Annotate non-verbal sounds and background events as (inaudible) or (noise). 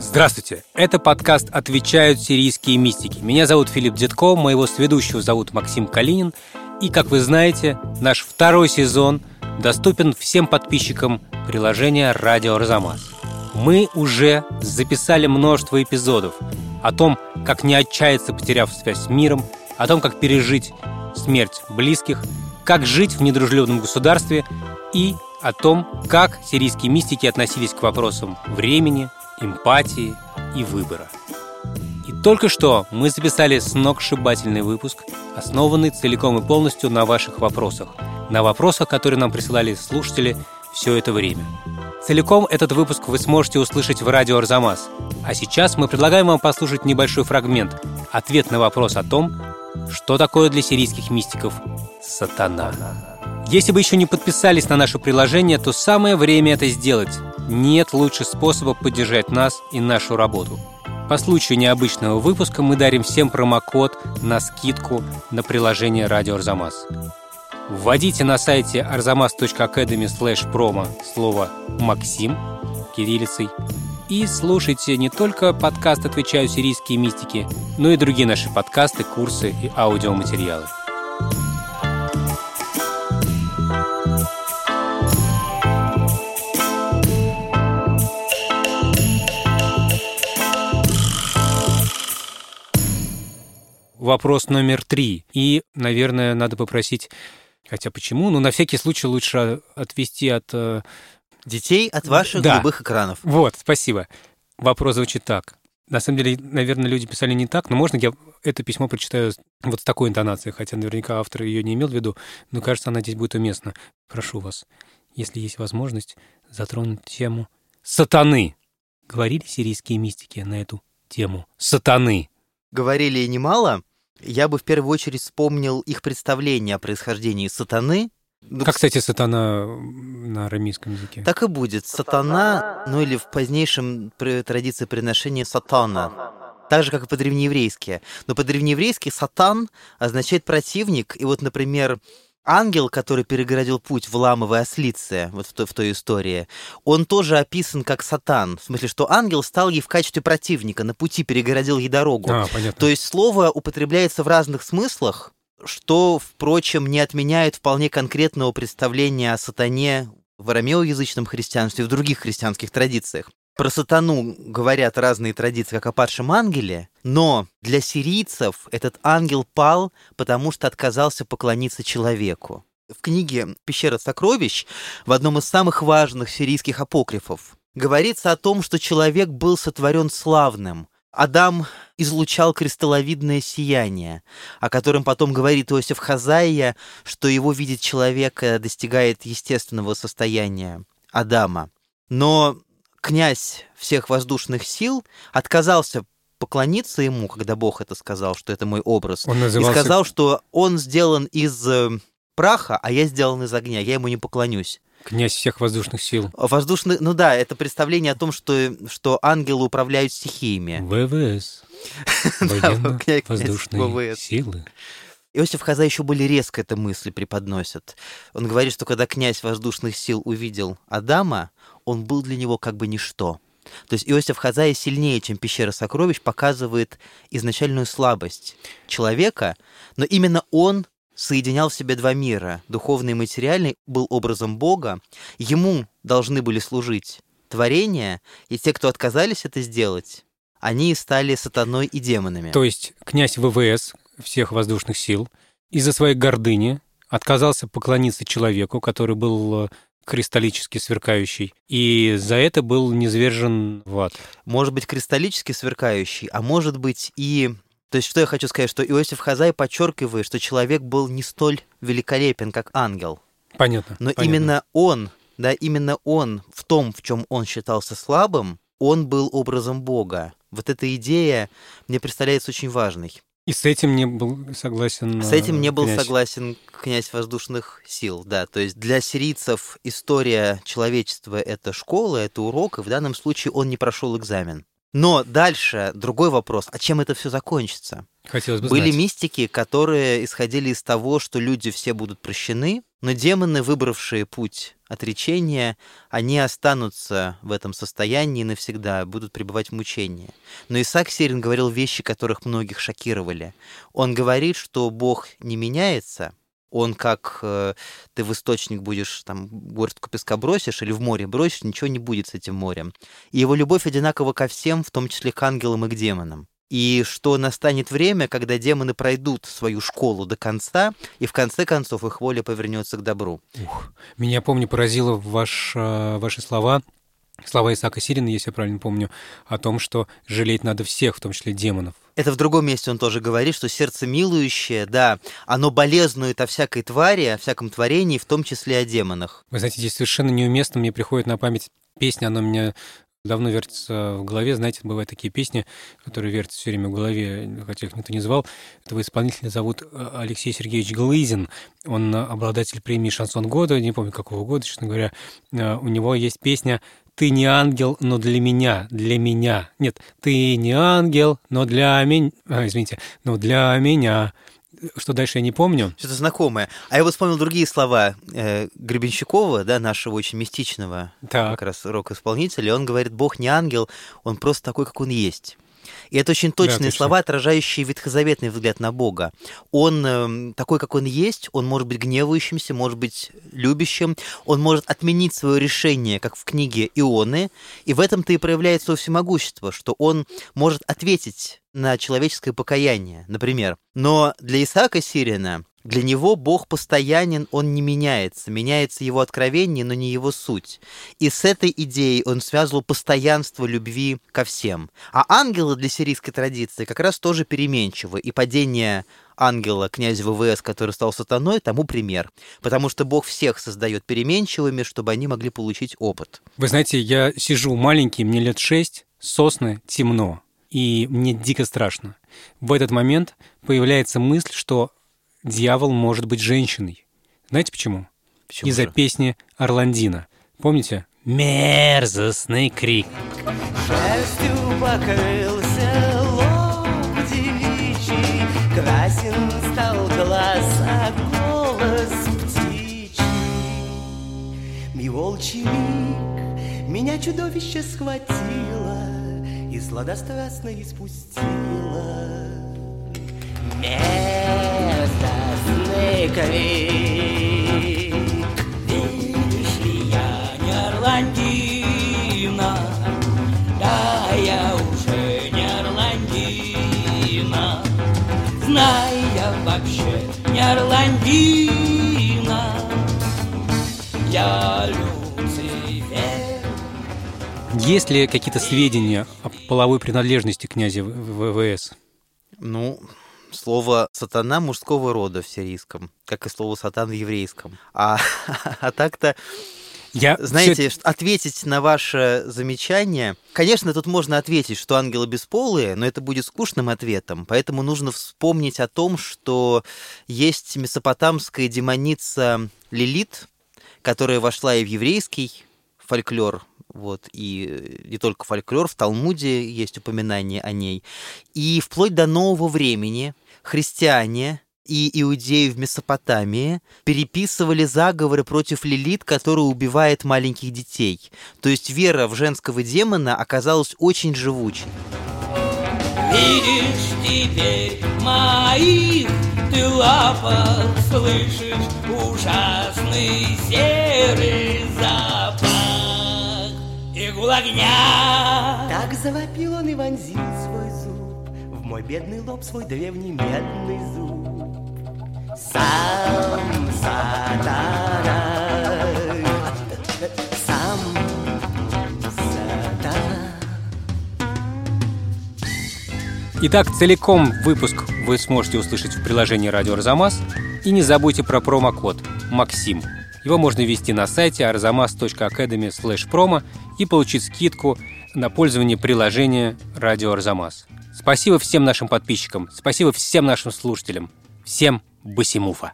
Здравствуйте! Это подкаст «Отвечают сирийские мистики». Меня зовут Филипп Дедко, моего сведущего зовут Максим Калинин. И, как вы знаете, наш второй сезон доступен всем подписчикам приложения «Радио Арзамас». Мы уже записали множество эпизодов о том, как не отчаяться, потеряв связь с миром, о том, как пережить смерть близких, как жить в недружелюбном государстве и о том, как сирийские мистики относились к вопросам времени, эмпатии и выбора. И только что мы записали сногсшибательный выпуск, основанный целиком и полностью на ваших вопросах, на вопросах, которые нам присылали слушатели все это время. Целиком этот выпуск вы сможете услышать в радио «Арзамас». А сейчас мы предлагаем вам послушать небольшой фрагмент, ответ на вопрос о том, что такое для сирийских мистиков сатана. Если вы еще не подписались на наше приложение, то самое время это сделать. Нет лучше способа поддержать нас и нашу работу. По случаю необычного выпуска мы дарим всем промокод на скидку на приложение «Радио Арзамас». Вводите на сайте arzamas.academy slash promo слово «Максим» кириллицей и слушайте не только подкаст «Отвечаю сирийские мистики», но и другие наши подкасты, курсы и аудиоматериалы. Вопрос номер три. И, наверное, надо попросить Хотя почему? Ну, на всякий случай лучше отвести от... э, Детей от ваших Да. голубых экранов. Вот, спасибо. Вопрос звучит так. На самом деле, наверное, люди писали не так, но можно я это письмо прочитаю вот с такой интонацией, хотя наверняка автор ее не имел в виду, но кажется, она здесь будет уместна. Прошу вас, если есть возможность, затронуть тему сатаны. Говорили сирийские мистики на эту тему сатаны? Говорили и немало. Я бы в первую очередь вспомнил их представление о происхождении сатаны. Ну, Как, кстати, сатана на арамейском языке? Так и будет. Сатана, ну или в позднейшем традиции приношения сатана. Так же, как и по-древнееврейски. Но по-древнееврейски сатан означает противник. И вот, например, ангел, который перегородил путь в ламовой ослице, вот в той, в той истории, он тоже описан как сатан. В смысле, что ангел стал ей в качестве противника, на пути перегородил ей дорогу. А, понятно. То есть слово употребляется в разных смыслах, что, впрочем, не отменяет вполне конкретного представления о сатане в арамеоязычном христианстве и в других христианских традициях. Про сатану говорят разные традиции, как о падшем ангеле, но для сирийцев этот ангел пал, потому что отказался поклониться человеку. В книге «Пещера сокровищ» в одном из самых важных сирийских апокрифов говорится о том, что человек был сотворен славным. Адам излучал кристалловидное сияние, о котором потом говорит Иосиф Хазаия, что его видеть человека достигает естественного состояния Адама. Но князь всех воздушных сил отказался поклониться ему, когда Бог это сказал, что это мой образ, Он и назывался... сказал, что он сделан из э, праха, а я сделан из огня, я ему не поклонюсь. Князь всех воздушных сил. Воздушный, ну да, это представление о том, что, что ангелы управляют стихиями. ВВС. (laughs) Военно-воздушные силы. Иосиф Хаза еще более резко эту мысль преподносит. Он говорит, что когда князь воздушных сил увидел Адама, он был для него как бы ничто. То есть Иосиф Хазай сильнее, чем пещера сокровищ, показывает изначальную слабость человека, но именно он соединял в себе два мира, духовный и материальный, был образом Бога, ему должны были служить творения, и те, кто отказались это сделать, они стали сатаной и демонами. То есть князь ВВС всех воздушных сил из-за своей гордыни отказался поклониться человеку, который был э, кристаллически сверкающий, и за это был низвержен в ад. может быть кристаллически сверкающий, а может быть и... То есть что я хочу сказать, что Иосиф Хазай подчеркивает, что человек был не столь великолепен, как ангел. Понятно. Но понятно. именно он, да, именно он в том, в чем он считался слабым, он был образом Бога. Вот эта идея мне представляется очень важной. И с этим не был согласен С этим не был князь. согласен князь воздушных сил, да. То есть для сирийцев история человечества — это школа, это урок, и в данном случае он не прошел экзамен. Но дальше другой вопрос, а чем это все закончится? Хотелось бы Были знать. мистики, которые исходили из того, что люди все будут прощены, но демоны, выбравшие путь отречения, они останутся в этом состоянии навсегда, будут пребывать в мучении. Но Исаак Сирин говорил вещи, которых многих шокировали. Он говорит, что Бог не меняется, он как э, ты в источник будешь там горстку песка бросишь или в море бросишь, ничего не будет с этим морем. И его любовь одинакова ко всем, в том числе к ангелам и к демонам. И что настанет время, когда демоны пройдут свою школу до конца, и в конце концов их воля повернется к добру. Ух, меня, помню, поразило ваш, э, ваши слова слова Исаака Сирина, если я правильно помню, о том, что жалеть надо всех, в том числе демонов. Это в другом месте он тоже говорит, что сердце милующее, да, оно болезнует о всякой твари, о всяком творении, в том числе о демонах. Вы знаете, здесь совершенно неуместно мне приходит на память песня, она меня давно вертится в голове. Знаете, бывают такие песни, которые вертятся все время в голове, хотя их никто не звал. Этого исполнителя зовут э, Алексей Сергеевич Глызин. Он обладатель премии «Шансон года», не помню какого года, честно говоря. Э, у него есть песня ты не ангел, но для меня, для меня. Нет, ты не ангел, но для меня, а, извините, но для меня. Что дальше я не помню. Что-то знакомое. А я вот вспомнил другие слова э, Гребенщикова, да, нашего очень мистичного так. как раз рок-исполнителя. Он говорит, Бог не ангел, он просто такой, как он есть. И это очень точные да, слова, отражающие ветхозаветный взгляд на Бога. Он э, такой, как он есть, он может быть гневающимся, может быть любящим, он может отменить свое решение, как в книге Ионы, и в этом-то и проявляется его всемогущество, что он может ответить на человеческое покаяние, например. Но для Исаака Сирина для него Бог постоянен, он не меняется. Меняется его откровение, но не его суть. И с этой идеей он связывал постоянство любви ко всем. А ангелы для сирийской традиции как раз тоже переменчивы. И падение ангела князя ВВС, который стал сатаной, тому пример. Потому что Бог всех создает переменчивыми, чтобы они могли получить опыт. Вы знаете, я сижу маленький, мне лет шесть, сосны, темно, и мне дико страшно. В этот момент появляется мысль, что дьявол может быть женщиной. Знаете почему? почему Из-за же? песни Орландина. Помните? Мерзостный крик. Шерстью покрылся лоб девичий, Красен стал глаз, а голос птичий. И волчий миг меня чудовище схватило И сладострастно испустило. Мерзостный крик. Видишь ли, я не Орландина, да, я уже не Орландина. Знай, я вообще не Орландина, я Люцифер. Есть ли какие-то сведения о половой принадлежности князя ВВС? Ну, слово «сатана» мужского рода в сирийском, как и слово «сатан» в еврейском. А, (laughs) а так-то я Знаете, все... ответить на ваше замечание, конечно, тут можно ответить, что ангелы бесполые, но это будет скучным ответом, поэтому нужно вспомнить о том, что есть месопотамская демоница Лилит, которая вошла и в еврейский фольклор, вот, и не только фольклор, в Талмуде есть упоминание о ней. И вплоть до нового времени христиане и иудеи в Месопотамии переписывали заговоры против Лилит, которая убивает маленьких детей. То есть вера в женского демона оказалась очень живучей. Видишь теперь моих ты лапах слышишь ужасный серый запах огня. Так завопил он и вонзил свой зуб в мой бедный лоб свой древний медный зуб. Сам сатана, сам сатана. Итак, целиком выпуск вы сможете услышать в приложении «Радио Арзамас». И не забудьте про промокод «Максим». Его можно ввести на сайте arzamas.academy/promo и получить скидку на пользование приложения «Радио Арзамас». Спасибо всем нашим подписчикам, спасибо всем нашим слушателям. Всем басимуфа!